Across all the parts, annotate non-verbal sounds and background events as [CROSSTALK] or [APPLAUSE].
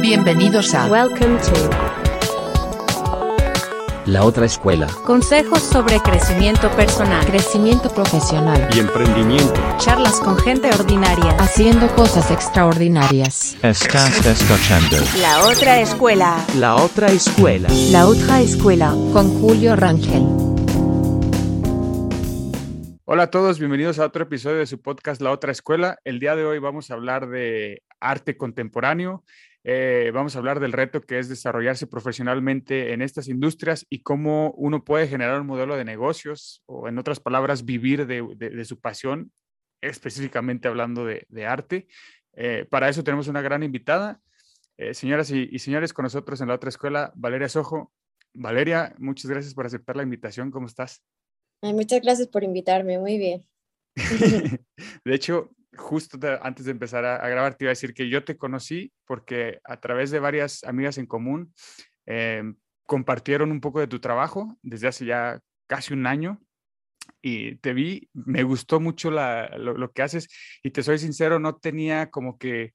Bienvenidos a Welcome to La otra escuela. Consejos sobre crecimiento personal, crecimiento profesional, y emprendimiento. charlas con gente ordinaria. Haciendo Cosas Extraordinarias. Estás escuchando. La otra escuela. La otra escuela. La otra escuela. Con Julio Rangel. Hola a todos, bienvenidos a otro episodio de su podcast La Otra Escuela. El día de hoy vamos a hablar de arte contemporáneo. Eh, vamos a hablar del reto que es desarrollarse profesionalmente en estas industrias y cómo uno puede generar un modelo de negocios o, en otras palabras, vivir de, su pasión, específicamente hablando de, de arte. Eh, para eso tenemos una gran invitada. Eh, señoras y, y señores, con nosotros en La Otra Escuela, Valeria Sojo. Valeria, muchas gracias por aceptar la invitación. ¿Cómo estás? Muchas gracias por invitarme, muy bien. [LAUGHS] De hecho, justo te- antes de empezar a, a grabar, te iba a decir que yo te conocí porque a través de varias amigas en común eh, compartieron un poco de tu trabajo desde hace ya casi un año y te vi, me gustó mucho lo que haces y te soy sincero, no tenía como que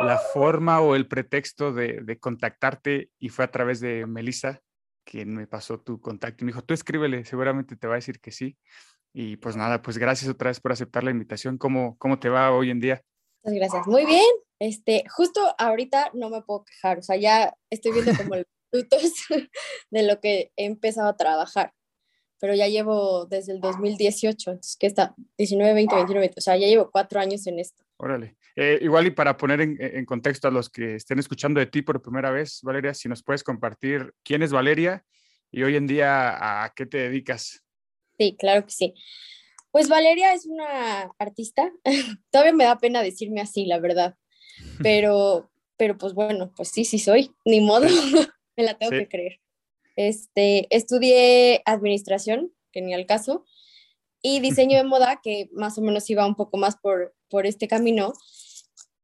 la forma o el pretexto de, de contactarte y fue a través de Melissa quien me pasó tu contacto y me dijo, tú escríbele, seguramente te va a decir que sí. Y pues nada, pues gracias otra vez por aceptar la invitación. ¿Cómo, cómo te va hoy en día? Muchas gracias. Muy bien. Este, justo ahorita no me puedo quejar, o sea, ya estoy viendo como los [LAUGHS] frutos [LAUGHS] de lo que he empezado a trabajar, pero ya llevo desde el 2018, entonces, ¿qué está? 19, 20, 21, 20, o sea, ya llevo cuatro años en esto. Órale. Eh, igual y para poner en, en contexto a los que estén escuchando de ti por primera vez, Valeria, si nos puedes compartir quién es Valeria y hoy en día a qué te dedicas. Sí, claro que sí. Pues Valeria es una artista, [LAUGHS] todavía me da pena decirme así, la verdad, [LAUGHS] pero, pero pues bueno, pues sí, sí soy, ni modo, [LAUGHS] me la tengo Sí. que creer. Este, estudié administración, que ni al caso, y diseño de moda, que más o menos iba un poco más por, por este camino.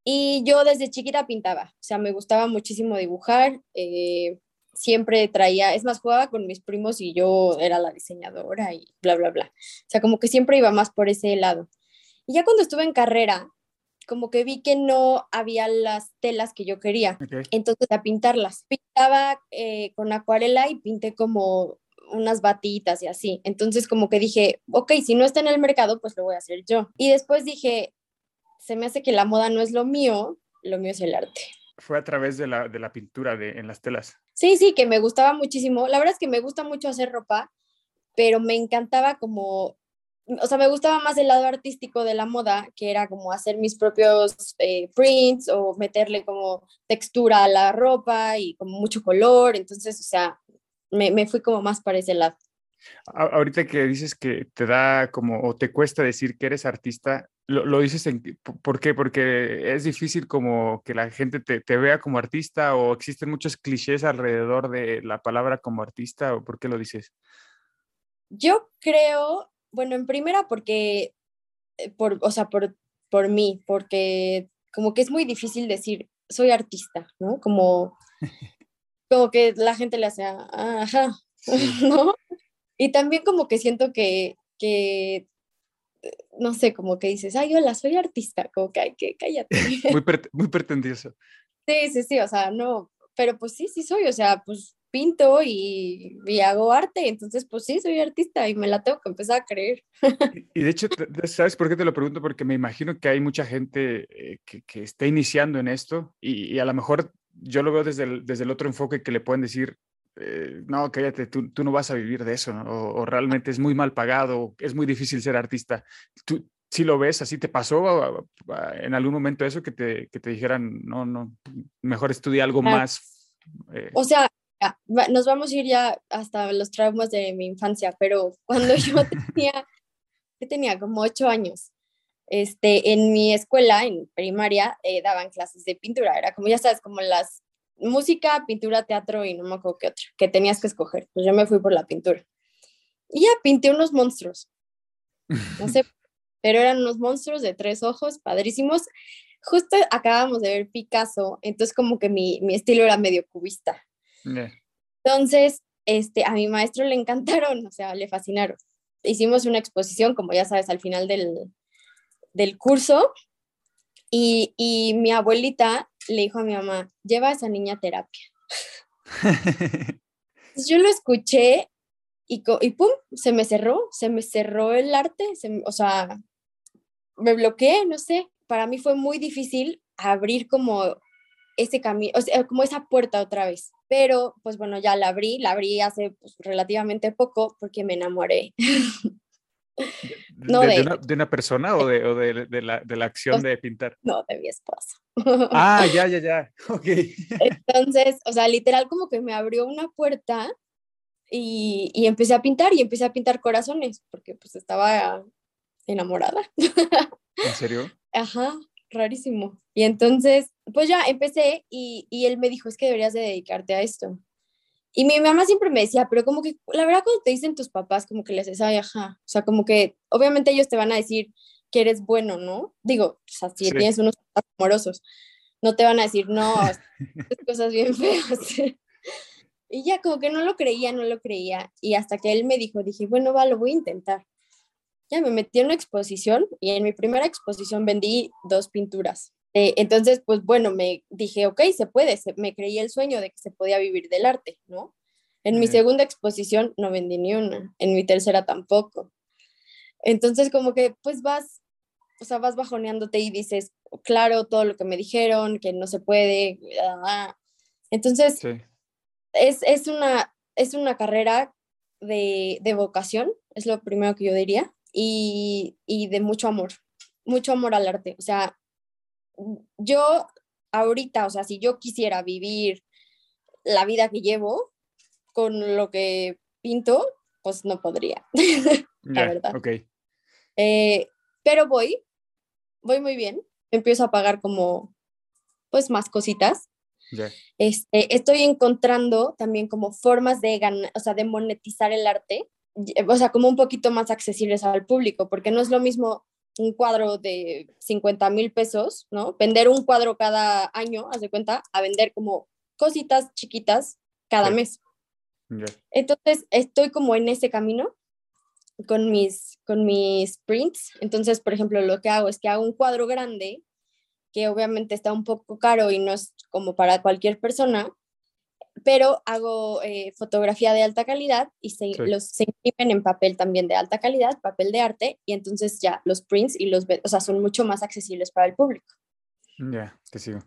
Y yo desde chiquita pintaba, o sea, me gustaba muchísimo dibujar, eh, siempre traía, es más, jugaba con mis primos y yo era la diseñadora y bla, bla, bla. O sea, como que siempre iba más por ese lado. Y ya cuando estuve en carrera, como que vi que no había las telas que yo quería, entonces a pintarlas. Pintaba eh, con acuarela y pinté como unas batitas y así. Entonces como que dije, ok, si no está en el mercado, pues lo voy a hacer yo. Y después dije, se me hace que la moda no es lo mío, lo mío es el arte. Fue a través de la, de la pintura de, en las telas. Sí, sí, que me gustaba muchísimo. La verdad es que me gusta mucho hacer ropa, pero me encantaba como, o sea, me gustaba más el lado artístico de la moda, que era como hacer mis propios eh, prints o meterle como textura a la ropa y como mucho color. Entonces, o sea, me, me fui como más para ese lado. Ahorita que dices que te da como o te cuesta decir que eres artista, lo, lo dices en, ¿por qué? Porque es difícil como que la gente te, te vea como artista o existen muchos clichés alrededor de la palabra como artista o por qué lo dices? Yo creo, bueno, en primera porque, eh, por, o sea, por, por mí, porque como que es muy difícil decir, soy artista, ¿no? Como, como que la gente le hace, "Ah, ajá, [LAUGHS] ¿no? Y también como que siento que, que, no sé, como que dices, ay, hola, soy artista, como que, ay, que cállate. [LAUGHS] Muy, prete- muy pretencioso. Sí, sí, sí, o sea, no, pero pues sí, sí soy, o sea, pues pinto y, y hago arte, entonces pues sí, soy artista y me la tengo que empezar a creer. Y de hecho, ¿sabes por qué te lo pregunto? Porque me imagino que hay mucha gente eh, que, que está iniciando en esto y, y a lo mejor yo lo veo desde el, desde el otro enfoque que le pueden decir, eh, no, cállate, tú, tú no vas a vivir de eso, ¿no? o, o realmente es muy mal pagado, o es muy difícil ser artista. ¿Tú si lo ves así? ¿Te pasó a- a- en algún momento eso que te, que te dijeran, no, no, mejor estudia algo Ah. más? eh, O sea, va- nos vamos a ir ya hasta los traumas de mi infancia, pero [LAUGHS] cuando yo tenía, yo tenía como ocho años, este, en mi escuela, en primaria, eh, daban clases de pintura, era como, ya sabes, como las música, pintura, teatro y no me acuerdo qué otra, que tenías que escoger, pues yo me fui por la pintura. Y ya pinté unos monstruos, no sé, [LAUGHS] pero eran unos monstruos de tres ojos, padrísimos. Justo acabamos de ver Picasso, entonces como que mi, mi estilo era medio cubista. eh, Entonces, este, a mi maestro le encantaron, o sea, le fascinaron. Hicimos una exposición, como ya sabes, al final del, del curso y, y mi abuelita le dijo a mi mamá, lleva a esa niña a terapia. Entonces, [LAUGHS] yo lo escuché y, y pum, se me cerró, se me cerró el arte, se o sea, me bloqueé, no sé, para mí fue muy difícil abrir como ese camino, o sea, como esa puerta otra vez. Pero, pues bueno, ya la abrí, la abrí hace pues, relativamente poco porque me enamoré. [LAUGHS] No, ¿De, de de- una, de una persona o de, o la, de la acción de pintar? No, de mi esposo. Ah, [LAUGHS] ya, ya, ya. Ok. Entonces, o sea, literal como que me abrió una puerta y, y empecé a pintar y empecé a pintar corazones porque pues estaba enamorada. ¿En serio? Ajá, rarísimo. Y entonces, pues ya empecé y, y él me dijo, es que deberías de dedicarte a esto. Y mi mamá siempre me decía, pero como que, la verdad, cuando te dicen tus papás, como que les dices, ay, ajá. O sea, como que, obviamente ellos te van a decir que eres bueno, ¿no? Digo, o sea, si Sí. tienes unos papás amorosos, no te van a decir, no, [LAUGHS] cosas bien feas. [LAUGHS] Y ya como que no lo creía, no lo creía. Y hasta que él me dijo, dije, bueno, va, lo voy a intentar. Ya me metí en una exposición y en mi primera exposición vendí dos pinturas. Eh, entonces, pues bueno, me dije, ok, se puede, se- me creí el sueño de que se podía vivir del arte, ¿no? En mi segunda exposición no vendí ni una, en mi tercera tampoco. Entonces, como que pues vas, o sea, vas bajoneándote y dices, claro, todo lo que me dijeron, que no se puede. ah". Entonces, Sí. es, es, una, es una carrera de, de vocación, es lo primero que yo diría, y, y de mucho amor, mucho amor al arte. O sea, yo ahorita, o sea, si yo quisiera vivir la vida que llevo con lo que pinto, pues no podría. [LAUGHS] La verdad. Ok. Eh, pero voy, voy muy bien, empiezo a pagar como, pues, más cositas este, estoy encontrando también como formas de ganar, o sea, de monetizar el arte, o sea, como un poquito más accesibles al público, porque no es lo mismo un cuadro de 50 mil pesos, ¿no? Vender un cuadro cada año, haz de cuenta, a vender como cositas chiquitas cada Sí. mes. Entonces, estoy como en ese camino con mis, con mis prints. Entonces, por ejemplo, lo que hago es que hago un cuadro grande, que obviamente está un poco caro y no es como para cualquier persona, pero hago eh, fotografía de alta calidad y se, Sí. los se imprimen en papel también de alta calidad, papel de arte, y entonces ya los prints y los, o sea, son mucho más accesibles para el público. Ya, te sigo.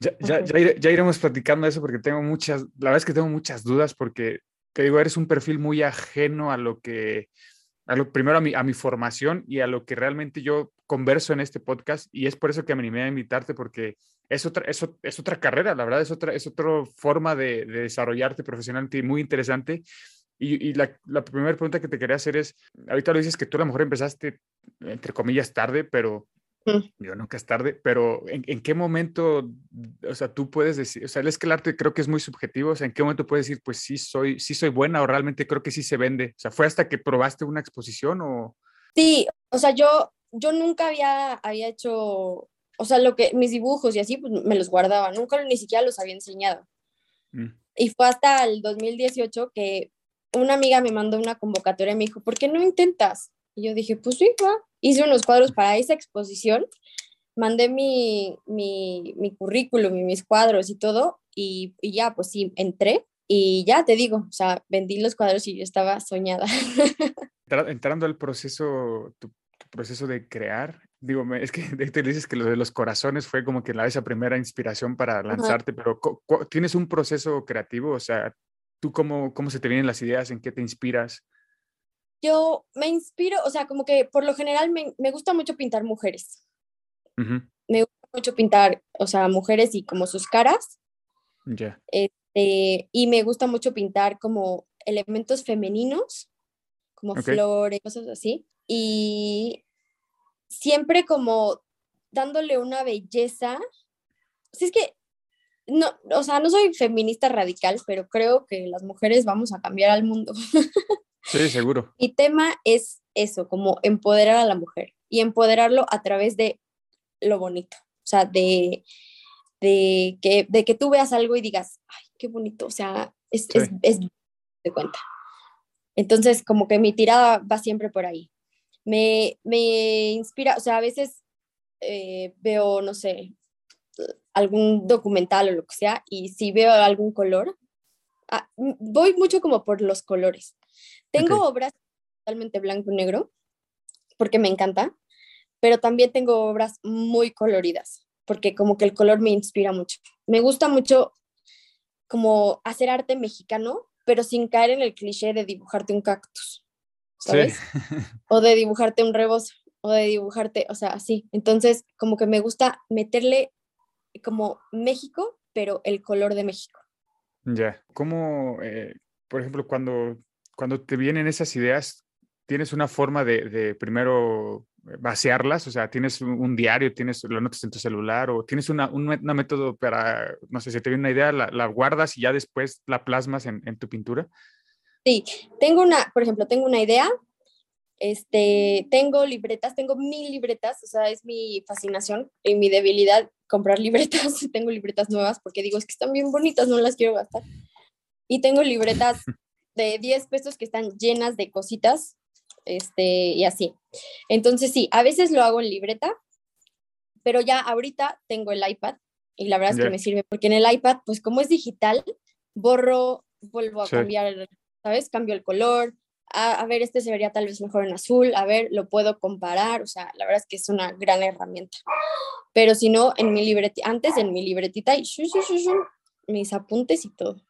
Ya, ya, ya, ire- ya iremos platicando eso porque tengo muchas, la verdad es que tengo muchas dudas porque te digo, eres un perfil muy ajeno a lo que, a lo primero a mi, a mi formación y a lo que realmente yo converso en este podcast y es por eso que me animé a invitarte porque es otra, es, es otra carrera, la verdad es otra, es otra forma de, de desarrollarte profesionalmente muy interesante. Y, y la, la primera pregunta que te quería hacer es, ahorita lo dices que tú a lo mejor empezaste, entre comillas, tarde, pero Mm. yo nunca es tarde, pero ¿en, en qué momento, o sea, tú puedes decir, o sea, es que el arte creo que es muy subjetivo, o sea, ¿en qué momento puedes decir, pues sí soy, sí soy buena o realmente creo que sí se vende? O sea, ¿fue hasta que probaste una exposición o...? Sí, o sea, yo, yo nunca había, había hecho, o sea, lo que mis dibujos y así, pues me los guardaba, nunca ni siquiera los había enseñado. Mm, Y fue hasta el 2018 que una amiga me mandó una convocatoria y me dijo, ¿por qué no intentas? Y yo dije, pues sí, va. Hice unos cuadros para esa exposición, mandé mi, mi, mi currículum y mis cuadros y todo, y, y ya, pues sí, entré. Y ya te digo, o sea, vendí los cuadros y yo estaba soñada. [LAUGHS] entra- Entrando al proceso, tu, tu proceso de crear, digo, es que [LAUGHS] te dices que lo de los corazones fue como que la, esa primera inspiración para lanzarte, pero ¿tienes un proceso creativo? O sea, ¿tú cómo, cómo se te vienen las ideas? ¿En qué te inspiras? Yo me inspiro, o sea, como que por lo general me, me gusta mucho pintar mujeres. Ujú, Me gusta mucho pintar, o sea, mujeres y como sus caras. Ya, este, y me gusta mucho pintar como elementos femeninos, como Ok. flores, cosas así. Y siempre como dándole una belleza. Si es que, no, o sea, no soy feminista radical, pero creo que las mujeres vamos a cambiar al mundo. [LAUGHS] sí, seguro. Mi tema es eso, como empoderar a la mujer y empoderarlo a través de lo bonito, o sea, de, de, que, de que tú veas algo y digas, ay, qué bonito, o sea, es, es de cuenta. Entonces, como que mi tirada va siempre por ahí. Me, me inspira, o sea, a veces eh, veo, no sé, algún documental o lo que sea, y si veo algún color, ah, voy mucho como por los colores. Tengo obras totalmente blanco y negro, porque me encanta, pero también tengo obras muy coloridas, porque como que el color me inspira mucho. Me gusta mucho como hacer arte mexicano, pero sin caer en el cliché de dibujarte un cactus, ¿sabes? o de dibujarte un rebozo, o de dibujarte, o sea, así. Entonces, como que me gusta meterle como México, pero el color de México. Ya. ¿Cómo, eh, por ejemplo, cuando, cuando te vienen esas ideas, tienes una forma de, de primero vaciarlas? O sea, ¿tienes un, diario, tienes, lo anotas en tu celular o tienes una, un una método para, no sé, si te viene una idea, la, la guardas y ya después la plasmas en, en tu pintura? Sí, tengo una, por ejemplo, tengo una idea, este, tengo libretas, tengo mil libretas, o sea, es mi fascinación y mi debilidad comprar [LAUGHS] libretas, tengo libretas nuevas porque digo, es que están bien bonitas, no las quiero gastar. Y tengo libretas [LAUGHS] de 10 pesos que están llenas de cositas, este, y así. Entonces, sí, a veces lo hago en libreta, pero ya ahorita tengo el iPad y la verdad es que me sirve porque en el iPad, pues como es digital, borro, vuelvo a Sí. cambiar, ¿sabes? Cambio el color. A, a ver, este se vería tal vez mejor en azul, a ver, lo puedo comparar, o sea, la verdad es que es una gran herramienta. Pero si no, en mi libretita, antes en mi libretita, y shu, shu, shu, mis apuntes y todo.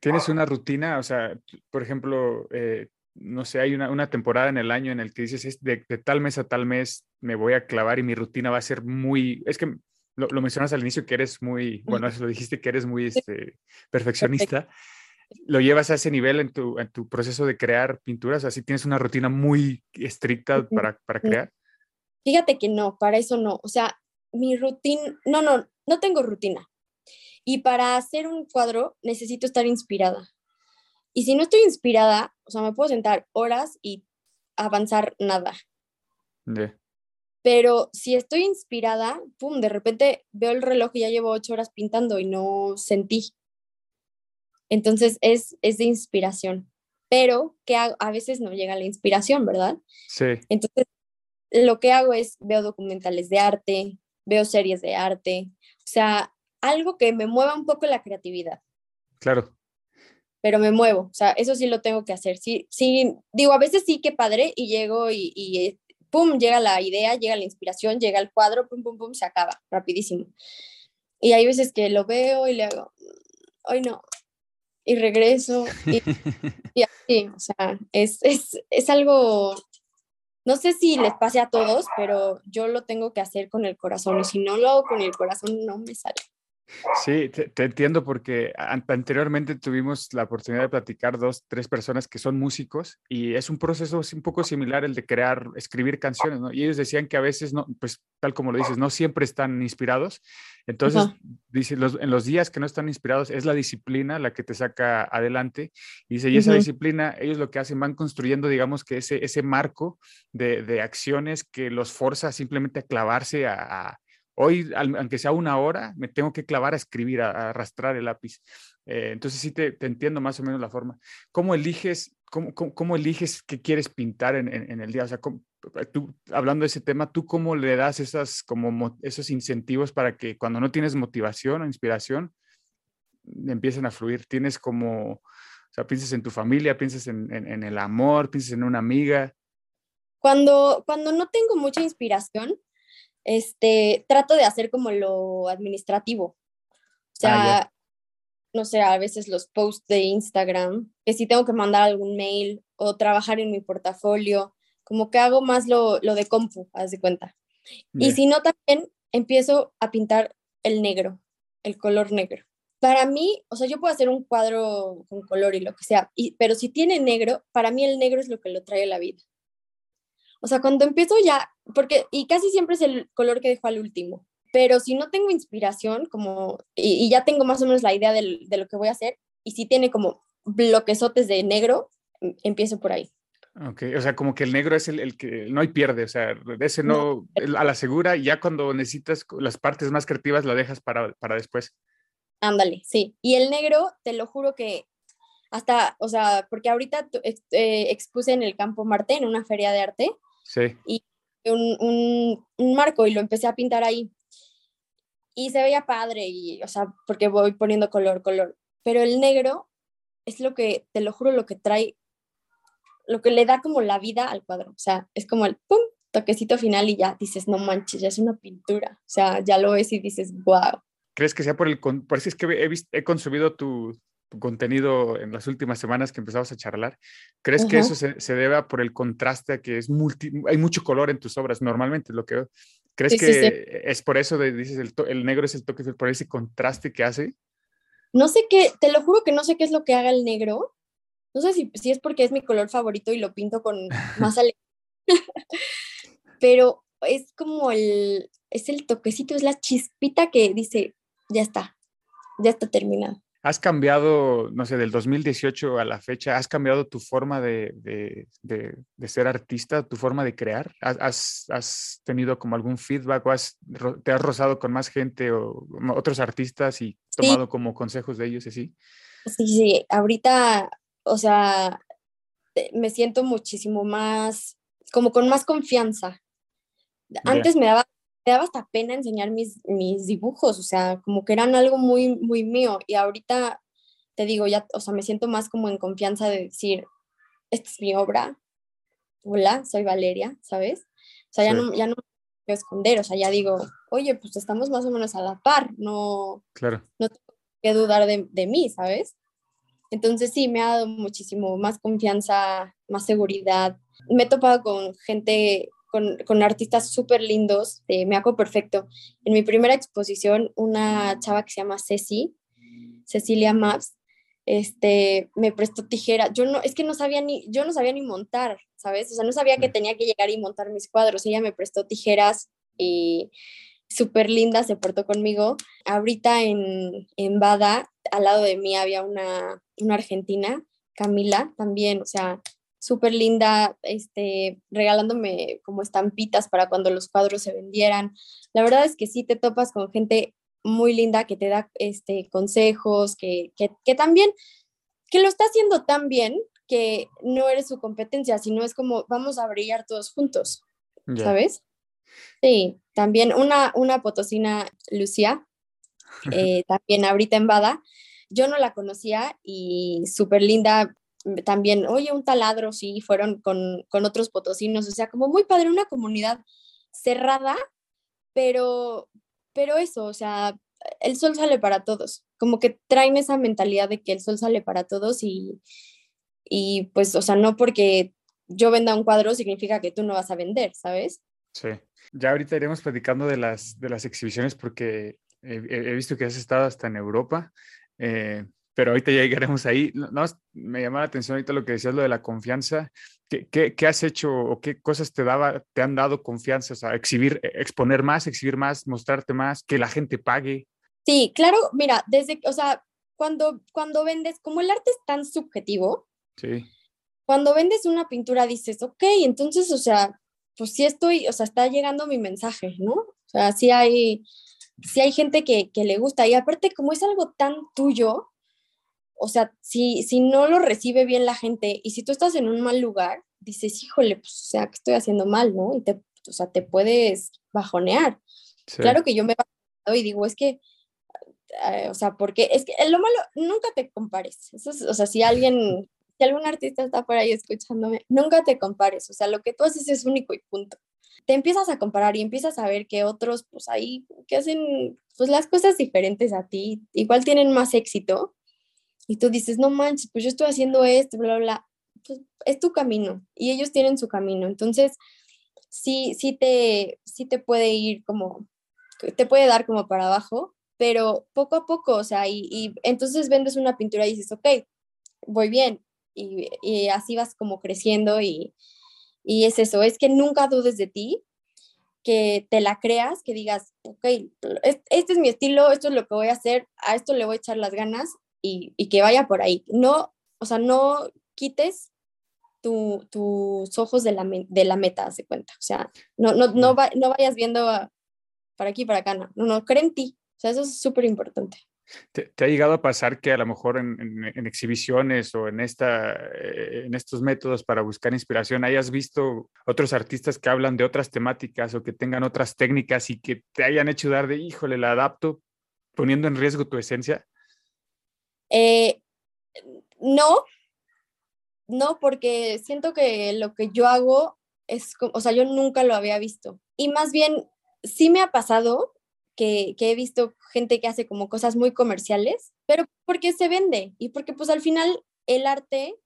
¿Tienes una rutina? O sea, por ejemplo, eh, no sé, hay una, una temporada en el año en el que dices, es de, de tal mes a tal mes me voy a clavar y mi rutina va a ser muy, es que lo, lo mencionas al inicio que eres muy, bueno, eso lo dijiste que eres muy este, perfeccionista. ¿Lo llevas a ese nivel en tu, en tu proceso de crear pinturas? Así tienes una rutina muy estricta para, crear. Fíjate que no, para eso no. O sea, mi rutina, no, no, no tengo rutina. Y para hacer un cuadro necesito estar inspirada. Y si no estoy inspirada, o sea, me puedo sentar horas y avanzar nada. Ya. Pero si estoy inspirada, pum, de repente veo el reloj y ya llevo ocho horas pintando y no sentí. Entonces es, es de inspiración. Pero que a, a veces no llega la inspiración, ¿verdad? Sí, Entonces, lo que hago es veo documentales de arte, veo series de arte, o sea, algo que me mueva un poco la creatividad, claro. pero me muevo, o sea, eso sí lo tengo que hacer. Sí, sí, digo, a veces sí que padre y llego y, y pum, llega la idea, llega la inspiración, llega el cuadro, pum, pum, pum, se acaba, rapidísimo. Y hay veces que lo veo y le hago, hoy no, y regreso, y, [LAUGHS] y así, o sea, es, es, es algo, no sé si les pase a todos, pero yo lo tengo que hacer con el corazón, y si no lo hago con el corazón, no me sale. Sí, te, te entiendo porque an- anteriormente tuvimos la oportunidad de platicar dos, tres personas que son músicos y es un proceso un poco similar el de crear, escribir canciones, ¿no? Y ellos decían que a veces no, pues tal como lo dices, no siempre están inspirados. Entonces, dice, los, en los días que no están inspirados es la disciplina la que te saca adelante. Y dice, y esa disciplina, ellos lo que hacen, van construyendo, digamos que ese, ese marco de, de acciones que los forza simplemente a clavarse a- a Hoy, aunque sea una hora, me tengo que clavar a escribir, a, arrastrar el lápiz. Eh, entonces sí te, te entiendo más o menos la forma. ¿Cómo eliges, cómo, eliges qué quieres pintar en, el día? O sea, ¿cómo- tú, hablando de ese tema, ¿tú cómo le das esas, como, mo- esos incentivos para que cuando no tienes motivación o inspiración, empiecen a fluir? ¿Tienes como, o sea, piensas en tu familia, piensas en, en- en el amor, piensas en una amiga? Cuando, cuando no tengo mucha inspiración, este, trato de hacer como lo administrativo. O Ah, sea, no sé, a veces los posts de Instagram, que si tengo que mandar algún mail o trabajar en mi portafolio, como que hago más lo, lo de compu, haz de cuenta. Y si no, también empiezo a pintar el negro, el color negro. Para mí, o sea, yo puedo hacer un cuadro con color y lo que sea, y, pero si tiene negro, para mí el negro es lo que lo trae a la vida. O sea, cuando empiezo ya, porque, y casi siempre es el color que dejo al último, pero si no tengo inspiración, como, y, y ya tengo más o menos la idea del- de lo que voy a hacer, y si tiene como bloquezotes de negro, em- empiezo por ahí. Ok, o sea, como que el negro es el, el que no hay pierde, o sea, ese No. no, a la segura, y ya cuando necesitas las partes más creativas la dejas para, para después. Ándale, sí. Y el negro, te lo juro que hasta, o sea, porque ahorita eh, expuse en el Campo Marte, en una feria de arte, Sí, un, un, un marco y lo empecé a pintar ahí. Y se veía padre, y, o sea, porque voy poniendo color, color. Pero el negro es lo que, te lo juro, lo que trae, lo que le da como la vida al cuadro. O sea, es como el pum, toquecito final y ya dices, no manches, ya es una pintura. O sea, ya lo ves y dices, wow. ¿Crees que sea por el... Por eso es que he, visto, he consumido tu contenido en las últimas semanas que empezamos a charlar. ¿Crees que eso se, se deba por el contraste a que es multi, hay mucho color en tus obras normalmente, lo que? ¿Crees Sí, que sí, sí. es por eso de, dices, el, to- el negro es el toque, por ese contraste que hace? No sé qué, te lo juro que no sé qué es lo que haga el negro. No sé si, si es porque es mi color favorito y lo pinto con más alegría. [LAUGHS] Pero es como el, es el toquecito, es la chispita que dice, ya está, ya está terminado. ¿Has cambiado, no sé, del 2018 a la fecha, has cambiado tu forma de, de- de- de ser artista, tu forma de crear? ¿Has, tenido como algún feedback o has ro- te has rozado con más gente o otros artistas y tomado como consejos de ellos y así? Sí, sí, ahorita, o sea, me siento muchísimo más, como con más confianza. Antes me daba, me daba hasta pena enseñar mis, mis dibujos, o sea, como que eran algo muy, muy mío. Y ahorita, te digo, ya, o sea, me siento más como en confianza de decir, esta es mi obra, hola, soy Valeria, ¿sabes? O sea, ya Sí. no, ya no me esconder, o sea, ya digo, oye, pues estamos más o menos a la par, no, Claro. que dudar de, de mí, ¿sabes? Entonces sí, me ha dado muchísimo más confianza, más seguridad. Me he topado con gente, con, con artistas súper lindos de Meaco Perfecto. En mi primera exposición, una chava que se llama Ceci, Cecilia Maps, este, me prestó tijera. Yo no, es que no sabía ni, yo no sabía ni montar, ¿sabes? O sea, no sabía que tenía que llegar y montar mis cuadros. Ella me prestó tijeras y súper linda, se portó conmigo. Ahorita en, en Bada, al lado de mí había una, una argentina, Camila, también, o sea, súper linda, este, regalándome como estampitas para cuando los cuadros se vendieran. La verdad es que sí te topas con gente muy linda que te da este, consejos, que, que, que también, que lo está haciendo tan bien que no eres su competencia, sino es como vamos a brillar todos juntos. ¿sabes? Sí, también una, una potosina, Lucía, [LAUGHS] eh, también ahorita en Bada, yo no la conocía y súper linda, también, oye, un taladro, sí, fueron con, con otros potosinos, o sea, como muy padre, una comunidad cerrada, pero, pero eso, o sea, el sol sale para todos, como que traen esa mentalidad de que el sol sale para todos y, y pues, o sea, no porque yo venda un cuadro significa que tú no vas a vender, ¿sabes? Sí. Ya ahorita iremos platicando de las, de las exhibiciones porque he, he- he visto que has estado hasta en Europa, eh, pero ahorita ya llegaremos ahí. No, me llamó la atención ahorita lo que decías, lo de la confianza. ¿Qué, qué, qué has hecho o qué cosas te, daba, te han dado confianza? O sea, exhibir, eh, exponer más, exhibir más, mostrarte más, que la gente pague. Sí, claro, mira, desde, o sea, cuando, cuando vendes, como el arte es tan subjetivo, Sí, cuando vendes una pintura dices, ok, entonces, o sea, pues sí estoy, o sea, está llegando mi mensaje, ¿no? O sea, sí hay, sí hay gente que, que le gusta y aparte como es algo tan tuyo, o sea, si, si no lo recibe bien la gente y si tú estás en un mal lugar, dices, híjole, pues, o sea, ¿qué estoy haciendo mal, no? Y te, o sea, te puedes bajonear. sí. Claro que yo me he bajado y digo, es que, eh, o sea, porque es que lo malo, nunca te compares. Eso es- o sea, si alguien, [LAUGHS] si algún artista está por ahí escuchándome, nunca te compares. O sea, lo que tú haces es único y punto. Te empiezas a comparar y empiezas a ver que otros, pues ahí, que hacen, pues las cosas diferentes a ti, igual tienen más éxito. Y tú dices, no manches, pues yo estoy haciendo esto, bla, bla, bla. Pues es tu camino y ellos tienen su camino. Entonces, sí, sí te, sí te puede ir como, te puede dar como para abajo, pero poco a poco, o sea, y, y entonces vendes una pintura y dices, ok, voy bien, y, y así vas como creciendo y, y es eso, es que nunca dudes de ti, que te la creas, que digas, ok, es- este es mi estilo, esto es lo que voy a hacer, a esto le voy a echar las ganas y, y que vaya por ahí. No, o sea, no quites tu- tus ojos de la, de la meta, de cuenta. O sea, no, no, no, va- no vayas viendo para aquí, para acá, no, no, no, cree en ti. O sea, eso es súper importante. ¿Te, te ha llegado a pasar que a lo mejor en, en- en exhibiciones o en, esta, eh, en estos métodos para buscar inspiración hayas visto otros artistas que hablan de otras temáticas o que tengan otras técnicas y que te hayan hecho dar de, híjole, la adapto poniendo en riesgo tu esencia? Eh, no, no, porque siento que lo que yo hago es, o sea, yo nunca lo había visto. Y más bien, sí me ha pasado que, que he visto gente que hace como cosas muy comerciales, pero porque se vende y porque pues al final el arte,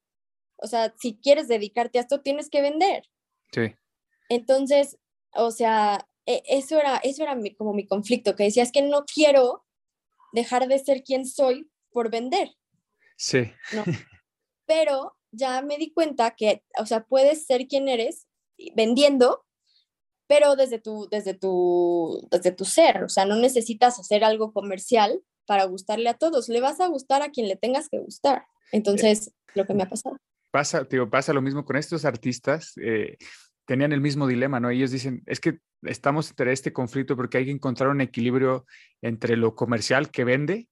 o sea, si quieres dedicarte a esto, tienes que vender. Sí. Entonces, o sea, e- eso era, eso era mi- como mi conflicto, que decía, es que no quiero dejar de ser quien soy por vender Sí. [LAUGHS] pero ya me di cuenta que, o sea, puedes ser quien eres vendiendo, pero desde tu, desde tu, desde tu ser, o sea, no necesitas hacer algo comercial para gustarle a todos, le vas a gustar a quien le tengas que gustar. Entonces, lo que me ha pasado. pasa, digo, pasa lo mismo con estos artistas. eh, tenían el mismo dilema, ¿no? Ellos dicen, es que estamos entre este conflicto porque hay que encontrar un equilibrio entre lo comercial que vende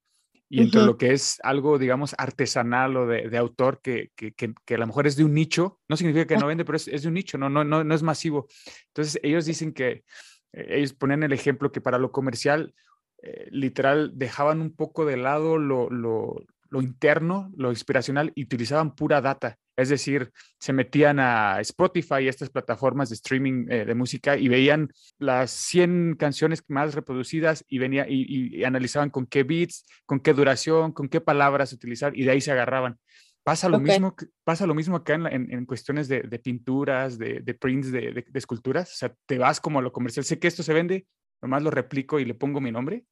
y entre lo que es algo, digamos, artesanal o de, de autor que, que, que- que a lo mejor es de un nicho. No significa que no vende, pero es, es de un nicho, no, no, no, no es masivo. Entonces, ellos dicen que, eh, ellos ponen el ejemplo que para lo comercial, eh, literal, dejaban un poco de lado lo, lo, lo interno, lo inspiracional, y utilizaban pura data. Es decir, se metían a Spotify y estas plataformas de streaming eh, de música y veían las 100 canciones más reproducidas y, venía, y, y- y analizaban con qué beats, con qué duración, con qué palabras utilizar y de ahí se agarraban. Pasa lo, mismo, pasa lo mismo acá en, la- en- en cuestiones de, de pinturas, de, de prints, de, de- esculturas. O sea, te vas como a lo comercial. Sé que esto se vende, nomás lo replico y le pongo mi nombre.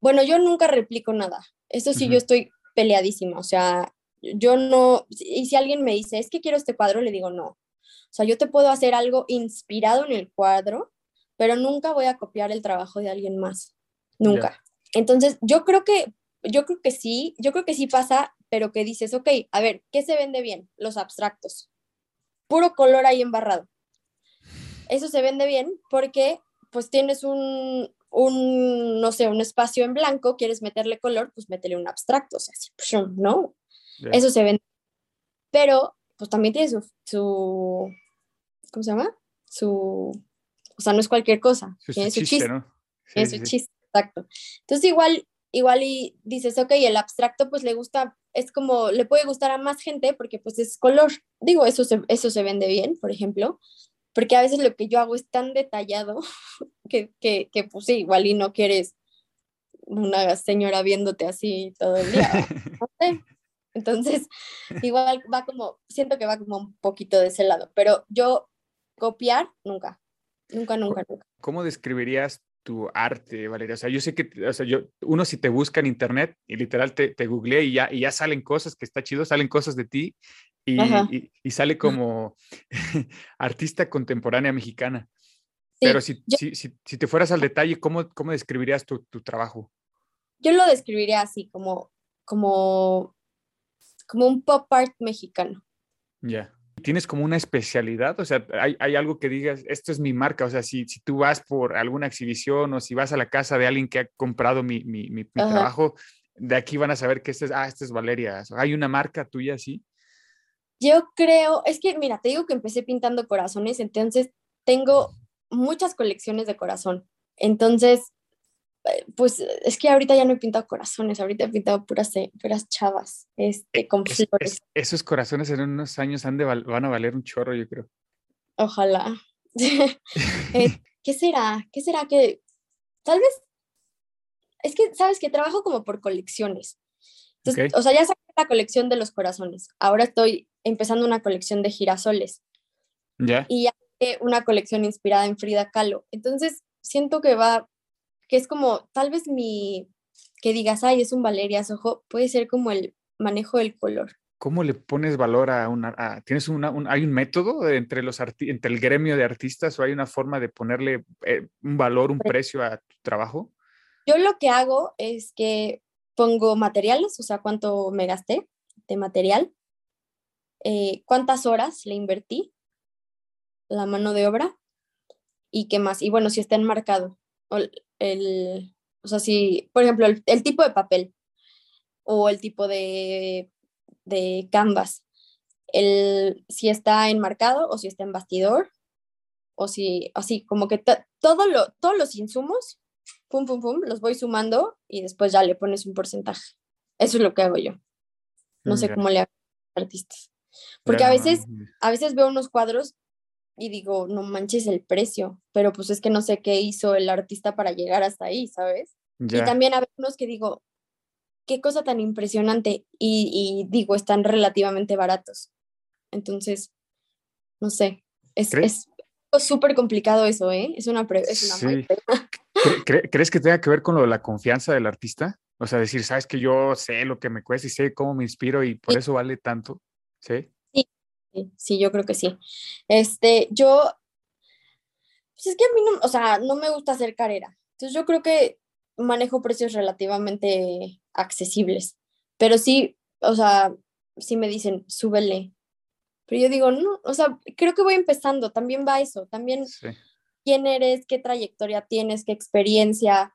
Bueno, yo nunca replico nada. Eso sí, yo estoy peleadísima. O sea, yo no, y si alguien me dice, es que quiero este cuadro, le digo no. O sea, yo te puedo hacer algo inspirado en el cuadro, pero nunca voy a copiar el trabajo de alguien más. Nunca. Entonces, yo creo que, yo creo que sí, yo creo que sí pasa, pero que dices, ok, a ver, ¿qué se vende bien? Los abstractos. Puro color ahí embarrado. Eso se vende bien porque pues tienes un, un, no sé, un espacio en blanco, quieres meterle color, pues métele un abstracto, o sea, así, pshum, ¿no? Ya. Eso se vende. Pero, pues también tiene su, su, ¿cómo se llama? Su, o sea, no es cualquier cosa, Su- tiene su chiste, chiste, ¿no? tiene Sí, su sí. chiste, exacto. Entonces igual, igual y dices, ok, el abstracto pues le gusta, es como, le puede gustar a más gente porque pues es color. Digo, eso se, eso se vende bien, por ejemplo, porque a veces lo que yo hago es tan detallado [LAUGHS] que, que, que pues sí, igual y no quieres una señora viéndote así todo el día. no sé. [LAUGHS] Entonces, [LAUGHS] igual va como, siento que va como un poquito de ese lado, pero yo copiar, nunca, nunca, nunca, nunca. ¿Cómo describirías tu arte, Valeria? O sea, yo sé que, o sea, yo, uno si te busca en internet y literal te, te googlea y ya, y ya salen cosas que está chido, salen cosas de ti y, y- y sale como [LAUGHS] artista contemporánea mexicana. Sí, Pero si, yo- si, si, si te fueras al detalle, ¿cómo, cómo describirías tu, tu trabajo? Yo lo describiría así, como, como, como un pop art mexicano. Ya. ¿Tienes como una especialidad? O sea, ¿hay, hay algo que digas, esto es mi marca? O sea, si, si tú vas por alguna exhibición o si vas a la casa de alguien que ha comprado mi, mi, mi- mi trabajo, de aquí van a saber que este es, ah, este es Valeria. ¿Hay una marca tuya así? Yo creo, es que mira, te digo que empecé pintando corazones, entonces tengo muchas colecciones de corazón. Entonces, pues es que ahorita ya no he pintado corazones, ahorita he pintado puras, eh, puras chavas, este, con Es- flores. es- esos corazones en unos años han de val- van a valer un chorro, yo creo. Ojalá. [LAUGHS] Eh, [LAUGHS] ¿Qué será? ¿Qué será que tal vez? Es que, ¿sabes que Trabajo como por colecciones. Entonces, Ok. o sea, ya saqué la colección de los corazones. Ahora estoy empezando una colección de girasoles ¿Ya? y ya una colección inspirada en Frida Kahlo. Entonces, siento que va, que es como, tal vez mi, que digas, ay, es un Valeria Sojo, puede ser como el manejo del color. ¿Cómo le pones valor a una... a- ¿Tienes una, un- hay un método entre, los arti- entre el gremio de artistas o hay una forma de ponerle eh, un valor, un precio a tu trabajo? Yo lo que hago es que pongo materiales, o sea, cuánto me gasté de material, eh, cuántas horas le invertí, la mano de obra y qué más. Y bueno, si está enmarcado, o el, O sea, si, por ejemplo, el, el tipo de papel o el tipo de, de canvas, el, si está enmarcado o si está en bastidor, o si, así, como que to- todo lo, todos los insumos, pum, pum, pum, los voy sumando y después ya le pones un porcentaje. Eso es lo que hago yo. No sé cómo le hago a los artistas. Porque a veces, a veces veo unos cuadros y digo, no manches el precio, pero pues es que no sé qué hizo el artista para llegar hasta ahí, ¿sabes? ya. Y también hay unos que digo, qué cosa tan impresionante y, y digo, están relativamente baratos. Entonces, no sé, es súper complicado eso, ¿eh? Es una, pre- es una Sí. pre- ¿Cre- cre- ¿Crees que tenga que ver con lo de la confianza del artista? O sea, decir, sabes que yo sé lo que me cuesta y sé cómo me inspiro y por Sí. eso vale tanto. ¿Sí? Sí, sí, yo creo que sí. Este, yo, pues es que a mí no, o sea, no me gusta hacer carrera. Entonces yo creo que manejo precios relativamente accesibles. Pero sí, o sea, sí me dicen, súbele. Pero yo digo, no, o sea, creo que voy empezando, también va eso, también Sí. quién eres, qué trayectoria tienes, qué experiencia,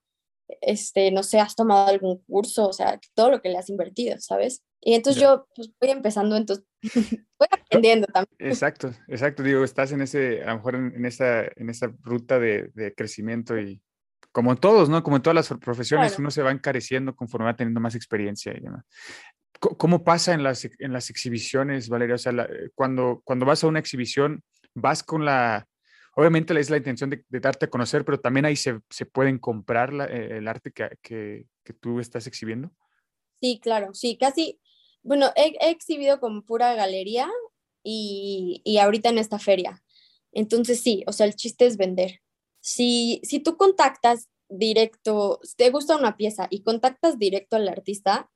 este, no sé, has tomado algún curso, o sea, todo lo que le has invertido, ¿sabes? Y entonces Ya. yo pues, voy empezando, entonces [LAUGHS] voy aprendiendo también. Exacto, exacto. Digo, estás en ese, a lo mejor en, en esa, en esa ruta de, de crecimiento y como en todos, ¿no? Como en todas las profesiones, Claro. uno se va encareciendo conforme va teniendo más experiencia y demás. ¿Cómo pasa en las, en las exhibiciones, Valeria? O sea, la- cuando, cuando vas a una exhibición, vas con la, obviamente es la intención de, de darte a conocer, pero también ahí se, se pueden comprar la- eh, el arte que, que, que tú estás exhibiendo. Sí, claro, sí, casi, bueno, he, he exhibido con pura galería y, y ahorita en esta feria. Entonces sí, o sea, el chiste es vender. Si, si tú contactas directo, si te gusta una pieza y contactas directo al artista,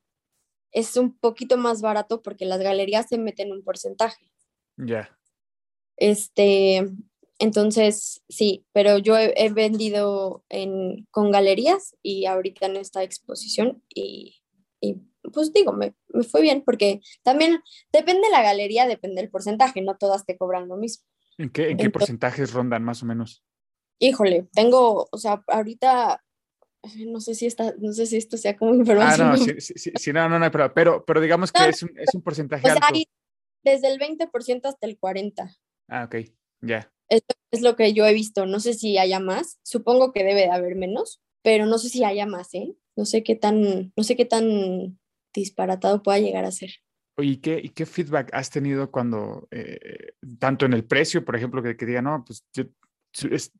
es un poquito más barato porque las galerías se meten un porcentaje. Ya. Este, entonces, sí, pero yo he, he vendido en, con galerías y ahorita en esta exposición y, y, pues digo, me, me fue bien porque también depende la galería, depende el porcentaje, no todas te cobran lo mismo. ¿En qué, en qué porcentajes rondan más o menos? Híjole, tengo, o sea, ahorita, no sé si esta, no sé si esto sea como Ah, información. no, sí, sí, sí, no, no, no, pero, pero, pero digamos que No, es un, es un porcentaje alto. hay desde el 20% hasta el 40%. Ah, ok, ya. Esto es lo que yo he visto. No sé si haya más. Supongo que debe de haber menos, pero no sé si haya más, ¿eh? No sé qué tan, no sé qué tan disparatado pueda llegar a ser. ¿y qué, y qué feedback has tenido cuando, eh, tanto en el precio, por ejemplo, que, que diga, no, pues yo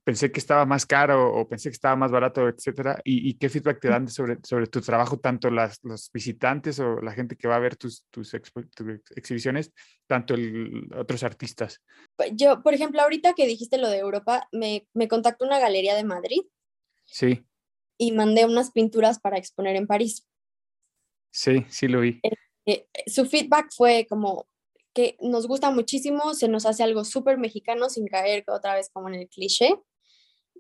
pensé que estaba más caro o pensé que estaba más barato, etcétera? ¿Y, y qué feedback te dan sobre, sobre tu trabajo, tanto las, los visitantes o la gente que va a ver tus, tus, expo- tus exhibiciones, tanto el, otros artistas? Pues Yo, por ejemplo, ahorita que dijiste lo de Europa, me, me contactó una galería de Madrid Sí, y mandé unas pinturas para exponer en París. Sí, sí lo vi. Eh, su feedback fue como que nos gusta muchísimo, se nos hace algo súper mexicano sin caer otra vez como en el cliché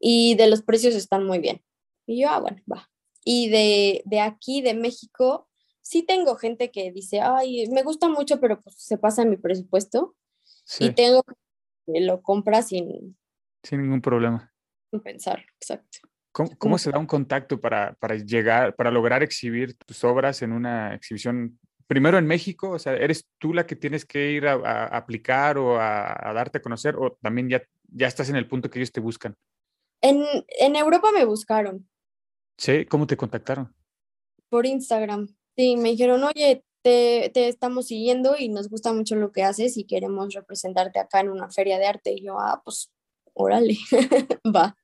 y de los precios están muy bien. Y yo, ah, bueno, va. Y de, de aquí, de México, sí tengo gente que dice, ay, me gusta mucho, pero pues se pasa mi presupuesto. Sí, Y tengo que lo compra sin, sin ningún problema. sin pensar, exacto. ¿Cómo, cómo se da un contacto para, para llegar, para lograr exhibir tus obras en una exhibición? Primero en México, o sea, ¿eres tú la que tienes que ir a, a aplicar o a, a darte a conocer o también ya, ya estás en el punto que ellos te buscan? En, en Europa me buscaron ¿Sí? ¿Cómo te contactaron? por Instagram. Sí, me dijeron, oye, te, te estamos siguiendo y nos gusta mucho lo que haces y queremos representarte acá en una feria de arte. Y yo, ah, pues, órale, [LAUGHS] va.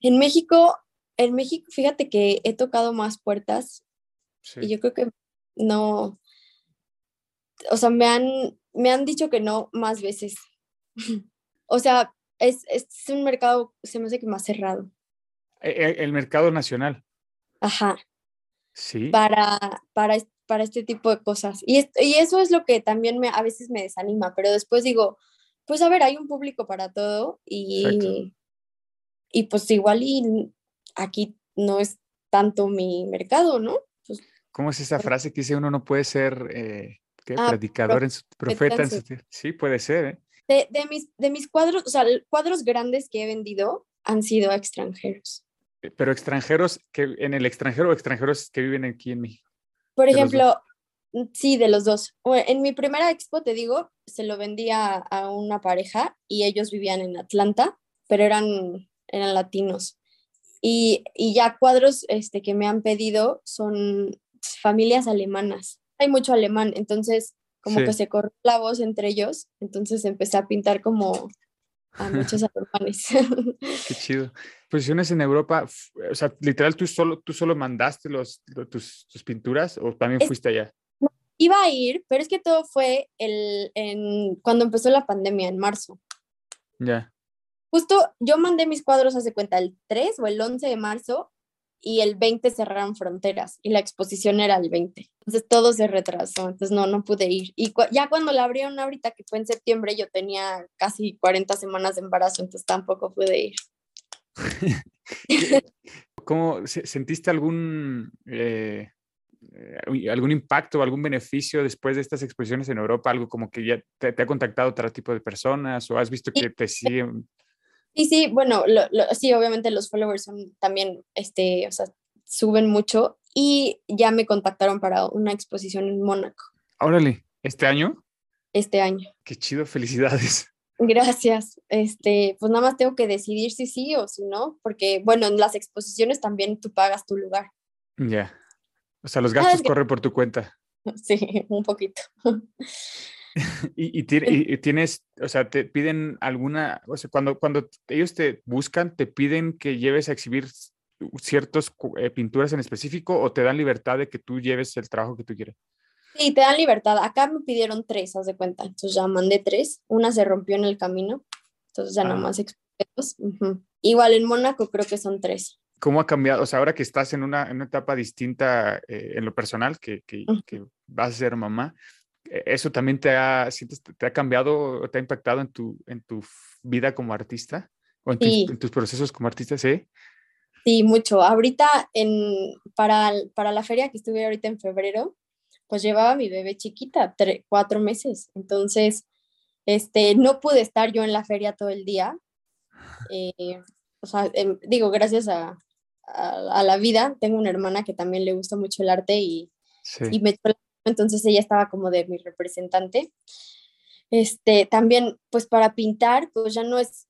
En México, en México, fíjate que he tocado más puertas Sí. y yo creo que no, o sea, me han, me han dicho que no más veces. [LAUGHS] O sea, es, es un mercado, se me hace que más cerrado. E- e- El mercado nacional, Ajá. sí. para, para, para este tipo de cosas. Y, es- y eso es lo que también me, a veces me desanima, pero después digo, pues a ver, hay un público para todo y, y pues igual y aquí no es tanto mi mercado, ¿no? Pues, ¿Cómo es esa frase que dice uno no puede ser eh, ¿qué? Ah, predicador en su profeta en su tie-"? Sí, puede ser, ¿eh? de, de mis, de mis cuadros, o sea, cuadros grandes que he vendido han sido a extranjeros. eh, pero extranjeros que en el extranjero o extranjeros que viven aquí en México. Por ejemplo, mm, sí, de los dos. En mi primera expo, te digo, se lo vendía a una pareja y ellos vivían en Atlanta, pero eran, eran latinos. Y, y ya cuadros este, que me han pedido son familias alemanas. Hay mucho alemán, entonces como Sí. que se corrió la voz entre ellos, entonces empecé a pintar como a muchos alemanes. [LAUGHS] Qué chido. Posiciones en Europa, o sea, literal, tú solo, tú solo mandaste los, lo- tus, tus pinturas o también Es- fuiste allá. Iba a ir, pero es que todo fue el, en, cuando empezó la pandemia, en marzo. Ya. Justo yo mandé mis cuadros hace cuenta el 3 o el 11 de marzo y el 20 cerraron fronteras y la exposición era el 20. Entonces todo se retrasó, entonces no, no pude ir. Y cu- ya cuando la abrieron ahorita, que fue en septiembre, yo tenía casi 40 semanas de embarazo, entonces tampoco pude ir. [LAUGHS] ¿Cómo se- sentiste algún, eh, eh, algún impacto o algún beneficio después de estas exposiciones en Europa? Algo como que ya te, te ha contactado otro tipo de personas o has visto que te siguen. Sí, sí, bueno, lo- lo- sí, obviamente los followers son también, este, o sea, suben mucho y ya me contactaron para una exposición en Mónaco Órale, ¿este año? este año. Qué chido, felicidades. Gracias. Este, pues nada más tengo que decidir si sí o si no, porque bueno, en las exposiciones también tú pagas tu lugar. Ya. O sea, los Ah, gastos corren por tu cuenta. [LAUGHS] Sí, un poquito. [LAUGHS] [LAUGHS] Y, y y- tienes, o sea, te piden alguna, o sea, cuando, cuando ellos te buscan, te piden que lleves a exhibir ciertas pinturas en específico o te dan libertad de que tú lleves el trabajo que tú quieras. Sí, te dan libertad. Acá me pidieron tres, haz de cuenta. Entonces ya mandé tres. Una se rompió en el camino. Entonces ya Ah. más expliqué dos. Ujú. Igual en Mónaco creo que son tres. ¿Cómo ha cambiado? O sea, ahora que estás en una, en una etapa distinta eh, en lo personal, que, que, Ujú. que vas a ser mamá, eh, ¿eso también te ha, sientes, te ha cambiado te ha impactado en tu, en tu vida como artista? ¿O en, tus- Sí. en tus procesos como artista? Sí. Sí, mucho. Ahorita en, para, para la feria que estuve ahorita en febrero, pues llevaba a mi bebé chiquita, tre- cuatro meses. Entonces, este, no pude estar yo en la feria todo el día. Eh, o sea, em, digo, gracias a, a, a la vida, tengo una hermana que también le gusta mucho el arte y, Sí. y me echó la mano, entonces ella estaba como de mi representante. Este, también, pues para pintar, pues ya no es,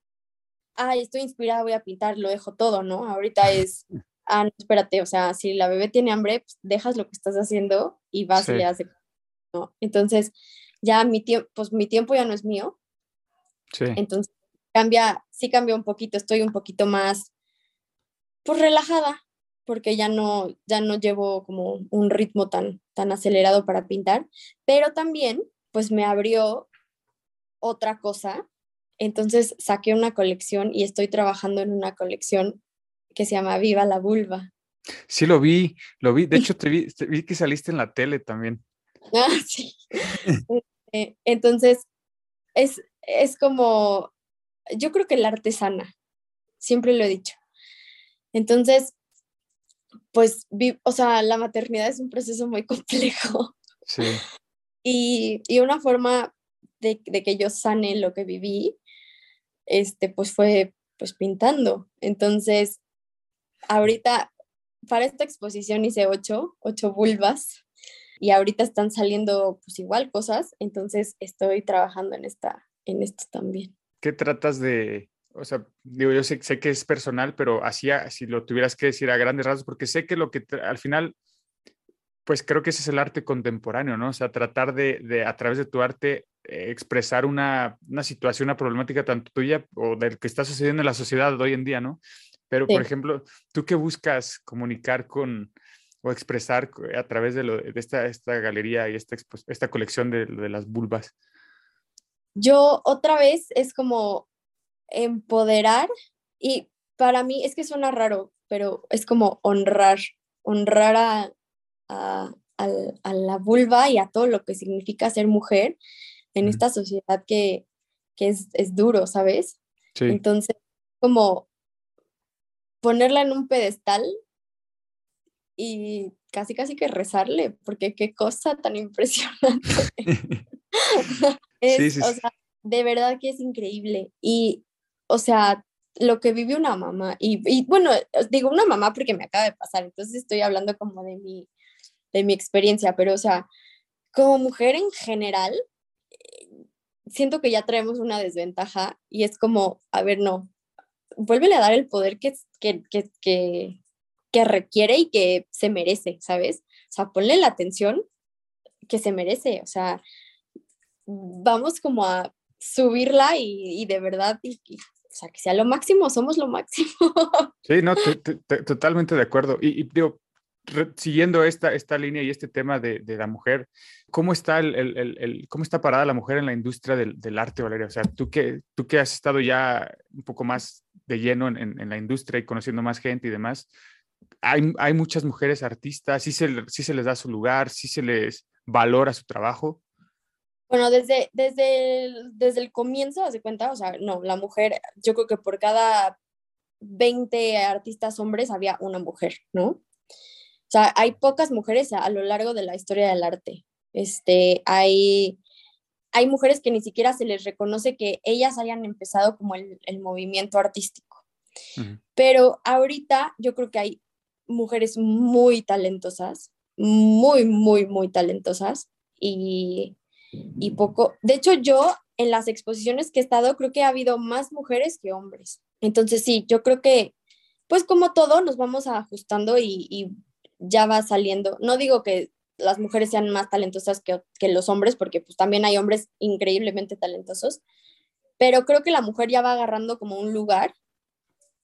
ay, estoy inspirada, voy a pintar, lo dejo todo, ¿no? Ahorita [LAUGHS] es, ah, no, espérate, o sea, si la bebé tiene hambre, pues dejas lo que estás haciendo y vas Sí. y le comer, ¿no? Entonces, ya mi tiempo, pues mi tiempo ya no es mío, sí. entonces cambia, sí cambia un poquito, estoy un poquito más, pues relajada, porque ya no, ya no llevo como un ritmo tan, tan acelerado para pintar, pero también, pues me abrió otra cosa, entonces saqué una colección y estoy trabajando en una colección que se llama Viva la Vulva. Sí, lo vi, lo vi. De [LAUGHS] hecho, te vi, te vi que saliste en la tele también. Ah, sí. Eh, entonces, es, es como, yo creo que la artesana, siempre lo he dicho. Entonces, pues, vi- o sea, la maternidad es un proceso muy [LAUGHS] complejo Sí. y, y una forma de, de que yo sane lo que viví, este, pues fue pues pintando. Entonces, ahorita, para esta exposición hice ocho, ocho vulvas y ahorita están saliendo pues igual cosas, entonces estoy trabajando en, esta, en esto también. ¿Qué tratas de, o sea, digo, yo sé, sé que es personal, pero así, a- si lo tuvieras que decir a grandes rasgos, porque sé que lo que al final, pues creo que ese es el arte contemporáneo, ¿no? O sea, tratar de, de a través de tu arte, eh, expresar una, una situación, una problemática tanto tuya o del que está sucediendo en la sociedad de hoy en día, ¿no? Pero, por Sí. ejemplo, ¿tú qué buscas comunicar con o expresar a través de, lo, de esta, esta galería y esta, esta colección de, de las vulvas? Yo otra vez es como empoderar y para mí es que suena raro, pero es como honrar, honrar a, a, la vulva y a todo lo que significa ser mujer en esta sociedad que, que es, es duro, ¿sabes? Sí, Entonces, como ponerla en un pedestal y casi casi que rezarle, porque qué cosa tan [LAUGHS] impresionante. [LAUGHS] Es, Sí, sí, o sí. sea, de verdad que es increíble. Y, o sea, lo que vive una mamá. Y, y, bueno, digo una mamá porque me acaba de pasar, entonces estoy hablando como de mi, de mi experiencia, pero o sea, como mujer en general, eh, siento que ya traemos una desventaja y es como, a ver, no, vuélvele a dar el poder que, que, que, que, requiere y que se merece, ¿sabes? O sea, ponle la atención que se merece, o sea, vamos como a subirla y, de verdad, sea, que sea lo máximo, somos lo máximo. [LAUGHS] Sí, no, totalmente de acuerdo. Y, y digo, siguiendo esta, esta línea y este tema de, de la mujer, ¿cómo está, el, el, el, ¿cómo está parada la mujer en la industria del, del, arte, Valeria? O sea, tú que, tú que has estado ya un poco más de lleno en, en, en la industria y conociendo más gente y demás, hay, hay muchas mujeres artistas, sí se, sí se les da su lugar, sí se les valora su trabajo. Bueno, desde, desde, el, desde el comienzo, hace cuenta, o sea, no, la mujer, yo creo que por cada 20 artistas hombres había una mujer, ¿no? O sea, hay pocas mujeres a, a lo largo de la historia del arte. Este, hay, hay mujeres que ni siquiera se les reconoce que ellas hayan empezado como el, el movimiento artístico. Uh -huh. Pero ahorita yo creo que hay mujeres muy talentosas, muy, muy, muy talentosas y, y poco. De hecho, yo en las exposiciones que he estado, creo que ha habido más mujeres que hombres. Entonces, sí, yo creo que, pues como todo, nos vamos ajustando y, y ya va saliendo. No digo que las mujeres sean más talentosas que, que, los hombres, porque pues también hay hombres increíblemente talentosos, pero creo que la mujer ya va agarrando como un lugar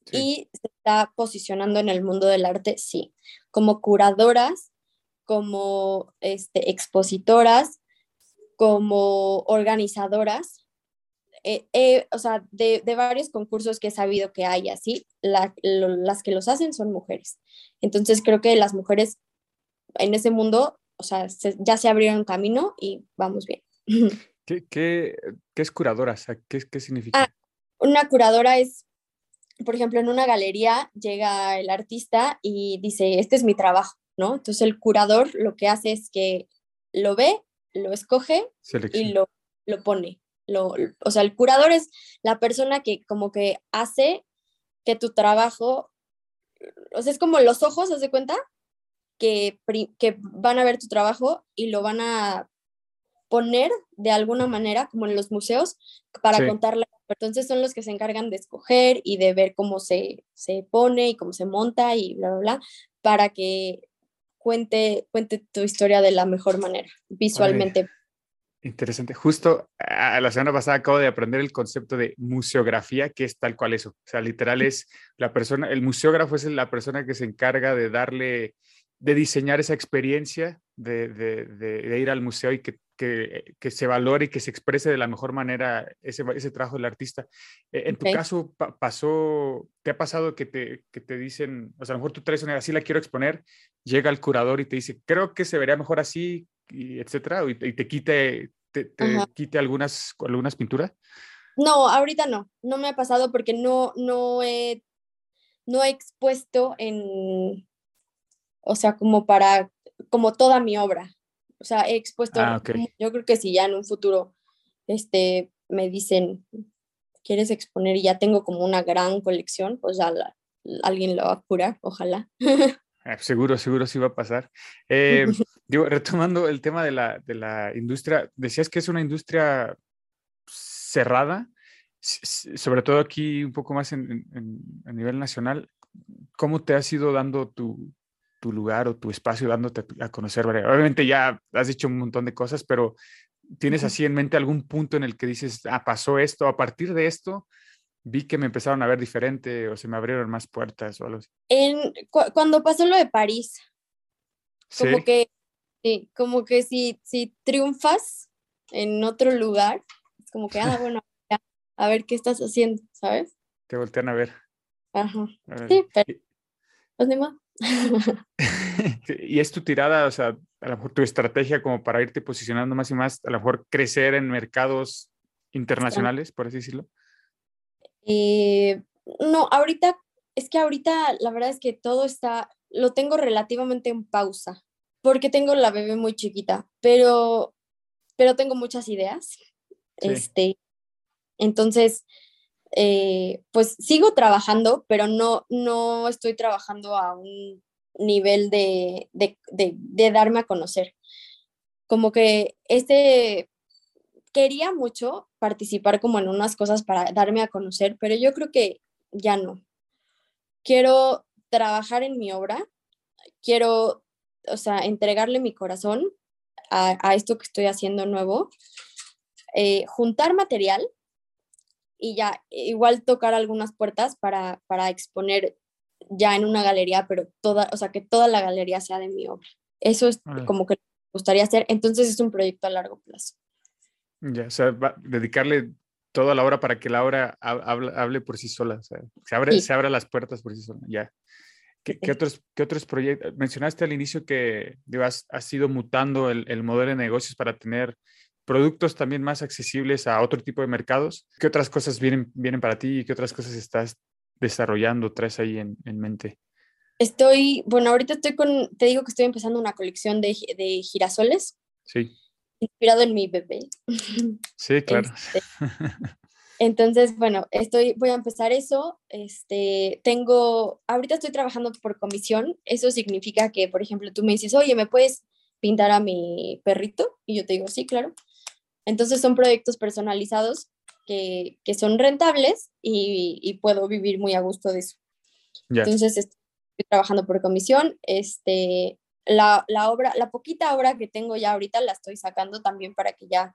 sí. y se está posicionando en el mundo del arte, sí, como curadoras, como este, expositoras, como organizadoras, eh, eh, o sea, de, de, varios concursos que he sabido que hay así, la, lo, las que los hacen son mujeres. Entonces creo que las mujeres en ese mundo, o sea, se, ya se abrieron camino y vamos bien. [LAUGHS] ¿Qué, qué, qué es curadora? ¿Qué, qué significa? Ah, una curadora es, por ejemplo, en una galería llega el artista y dice, este es mi trabajo, ¿no? Entonces el curador lo que hace es que lo ve, lo escoge Selección. y lo, lo pone. Lo, o sea, el curador es la persona que como que hace que tu trabajo, o sea, es como los ojos, ¿se cuenta? Que, que van a ver tu trabajo y lo van a poner de alguna manera, como en los museos, para sí. contarla. Entonces son los que se encargan de escoger y de ver cómo se, se pone y cómo se monta y bla, bla, bla, para que cuente, cuente tu historia de la mejor manera, visualmente. Oye, interesante. Justo a la semana pasada acabo de aprender el concepto de museografía, que es tal cual eso. O sea, literal es la persona, el museógrafo es la persona que se encarga de darle, de diseñar esa experiencia, de, de, de, de ir al museo y que, que, que, se valore y que se exprese de la mejor manera ese, ese trabajo del artista. Eh, en okay. tu caso, pa pasó, ¿te ha pasado que te, que te dicen, o sea, a lo mejor tú traes una, así la quiero exponer, llega el curador y te dice, creo que se vería mejor así, y etcétera, y, y te quite, te, te quite algunas, algunas pinturas? No, ahorita no, no me ha pasado porque no, no he, no he expuesto en, o sea, como para, como toda mi obra. O sea, he expuesto, ah, okay. yo creo que si ya en un futuro, este, me dicen, ¿quieres exponer? Y ya tengo como una gran colección, pues ya la, alguien lo va a curar, ojalá. [LAUGHS] Ah, seguro, seguro sí va a pasar. Eh, [LAUGHS] digo, retomando el tema de la, de la industria, decías que es una industria cerrada, sobre todo aquí un poco más en, en, a nivel nacional. ¿Cómo te has ido dando tu, tu lugar o tu espacio dándote a conocer? Obviamente ya has dicho un montón de cosas, pero ¿tienes así en mente algún punto en el que dices, ah, pasó esto, a partir de esto vi que me empezaron a ver diferente o se me abrieron más puertas o algo así. En, cu cuando pasó lo de París, como ¿Sí? que, sí, como que si, si triunfas en otro lugar, es como que, ah, bueno, [LAUGHS] ya, a ver qué estás haciendo, ¿sabes? Te voltean a ver. Ajá. A sí, pero, pues ni más. [LAUGHS] [LAUGHS] y es tu tirada, o sea, a lo mejor tu estrategia como para irte posicionando más y más, a lo mejor crecer en mercados internacionales, por así decirlo. Eh, no, ahorita, es que ahorita la verdad es que todo está, lo tengo relativamente en pausa, porque tengo la bebé muy chiquita, pero, pero tengo muchas ideas. Sí. Este, entonces, eh, pues sigo trabajando, pero no, no estoy trabajando a un nivel de, de, de, darme a conocer. Como que este, quería mucho participar como en unas cosas para darme a conocer, pero yo creo que ya no. Quiero trabajar en mi obra, quiero, o sea, entregarle mi corazón a, a esto que estoy haciendo nuevo, eh, juntar material y ya igual tocar algunas puertas para, para exponer ya en una galería, pero toda, o sea, que toda la galería sea de mi obra. Eso es como que me gustaría hacer. Entonces es un proyecto a largo plazo. Ya, o sea, dedicarle toda la obra para que la obra hable, por sí sola. O sea, se, abre, se abra las puertas por sí sola. Ya. ¿Qué, otros, qué otros proyectos? Mencionaste al inicio que has, has ido mutando el, el, modelo de negocios para tener productos también más accesibles a otro tipo de mercados. ¿Qué otras cosas vienen, vienen para ti y qué otras cosas estás desarrollando, traes ahí en, en mente? Estoy, bueno, ahorita estoy con, te digo que estoy empezando una colección de, de girasoles. Sí. Inspirado en mi bebé. Sí, claro. Este, entonces, bueno, estoy, voy a empezar eso. Este, tengo, ahorita estoy trabajando por comisión. Eso significa que, por ejemplo, tú me dices, oye, ¿me puedes pintar a mi perrito? Y yo te digo, sí, claro. Entonces son proyectos personalizados que, que son rentables y, y, puedo vivir muy a gusto de eso. Entonces estoy trabajando por comisión. Este, la, la, obra, la poquita obra que tengo ya ahorita la estoy sacando también para que ya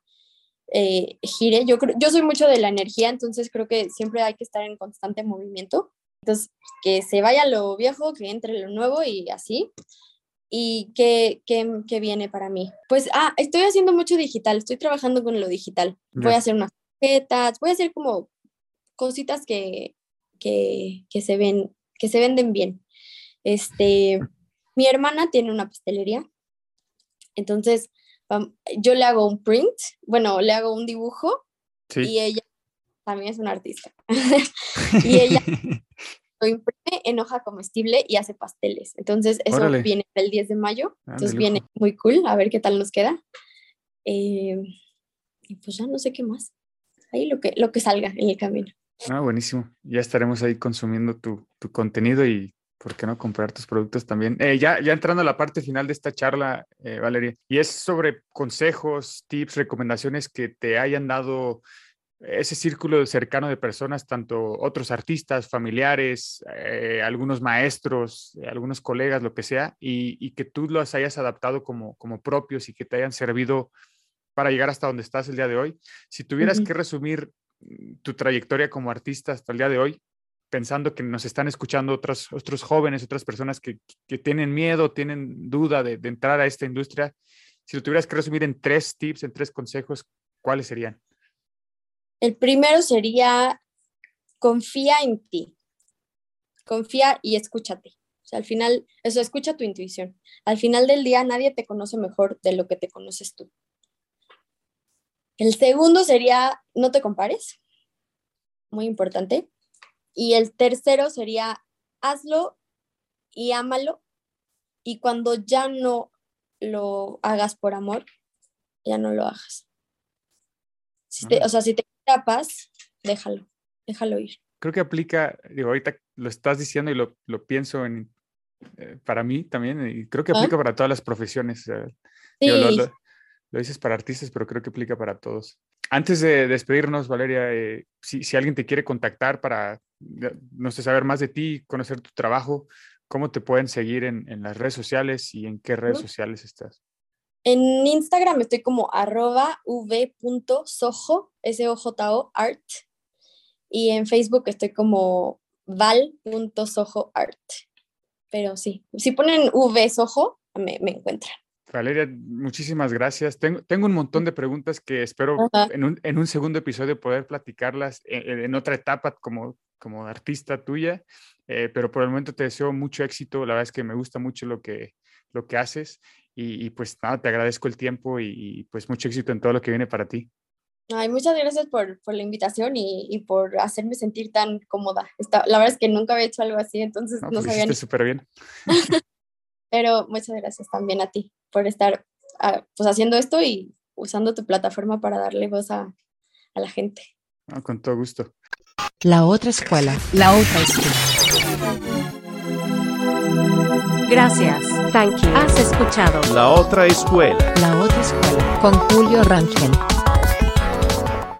eh, gire. Yo, yo soy mucho de la energía, entonces creo que siempre hay que estar en constante movimiento. Entonces, que se vaya lo viejo, que entre lo nuevo y así. ¿Y qué, qué, qué viene para mí? Pues, ah, estoy haciendo mucho digital, estoy trabajando con lo digital. Voy a hacer unas tarjetas, voy a hacer como cositas que, que, que, se ven, que se venden bien. Este, [LAUGHS] mi hermana tiene una pastelería, entonces yo le hago un print, bueno, le hago un dibujo y ella también es una artista. [LAUGHS] y ella [LAUGHS] lo imprime en hoja comestible y hace pasteles. Entonces, eso viene el 10 de mayo. entonces, viene muy cool. A ver qué tal nos queda. Eh, y pues ya no sé qué más. Ahí lo que, lo que salga en el camino. Ah, buenísimo. Ya estaremos ahí consumiendo tu, tu contenido y ¿por qué no comprar tus productos también? Eh, ya, ya entrando a la parte final de esta charla, eh, Valeria, y es sobre consejos, tips, recomendaciones que te hayan dado ese círculo cercano de personas, tanto otros artistas, familiares, eh, algunos maestros, eh, algunos colegas, lo que sea, y, que tú los hayas adaptado como, como propios y que te hayan servido para llegar hasta donde estás el día de hoy. Si tuvieras que resumir mm, tu trayectoria como artista hasta el día de hoy, pensando que nos están escuchando otros, otros jóvenes, otras personas que, que tienen miedo, tienen duda de, de entrar a esta industria, si lo tuvieras que resumir en tres tips, en tres consejos, ¿cuáles serían? El primero sería confía en ti. Confía y escúchate. O sea, al final, eso, escucha tu intuición. Al final del día, nadie te conoce mejor de lo que te conoces tú. El segundo sería, no te compares. Muy importante. Y el tercero sería, hazlo y ámalo. Y cuando ya no lo hagas por amor, ya no lo hagas. o sea, si te paz, déjalo, déjalo ir. Creo que aplica, digo, ahorita lo estás diciendo y lo, lo pienso en, eh, para mí también, y creo que aplica para todas las profesiones. sí. lo, dices para artistas, pero creo que aplica para todos. Antes de despedirnos, Valeria, eh, si, si, alguien te quiere contactar para, no sé, saber más de ti, conocer tu trabajo, ¿cómo te pueden seguir en, en las redes sociales y en qué redes sociales estás? En Instagram estoy como arroba v.sojo, S-O-J-O, art. Y en Facebook estoy como val.sojo art. Pero sí, si ponen V Sojo, me, me encuentran. Valeria, muchísimas gracias. Tengo, tengo, un montón de preguntas que espero en un, en un, segundo episodio poder platicarlas en, en, otra etapa como, como artista tuya, eh, pero por el momento te deseo mucho éxito. La verdad es que me gusta mucho lo que, lo que haces y, pues nada, te agradezco el tiempo y, pues mucho éxito en todo lo que viene para ti. Ay, muchas gracias por, por la invitación y, y, por hacerme sentir tan cómoda. Está, la verdad es que nunca había hecho algo así, entonces no, no pues sabía. súper bien. [LAUGHS] Pero muchas gracias también a ti por estar ah, pues haciendo esto y usando tu plataforma para darle voz a, a la gente. con todo gusto. La otra escuela. La otra escuela. Gracias. Thank you. Has escuchado La otra escuela. La otra escuela. Con Julio Rangel.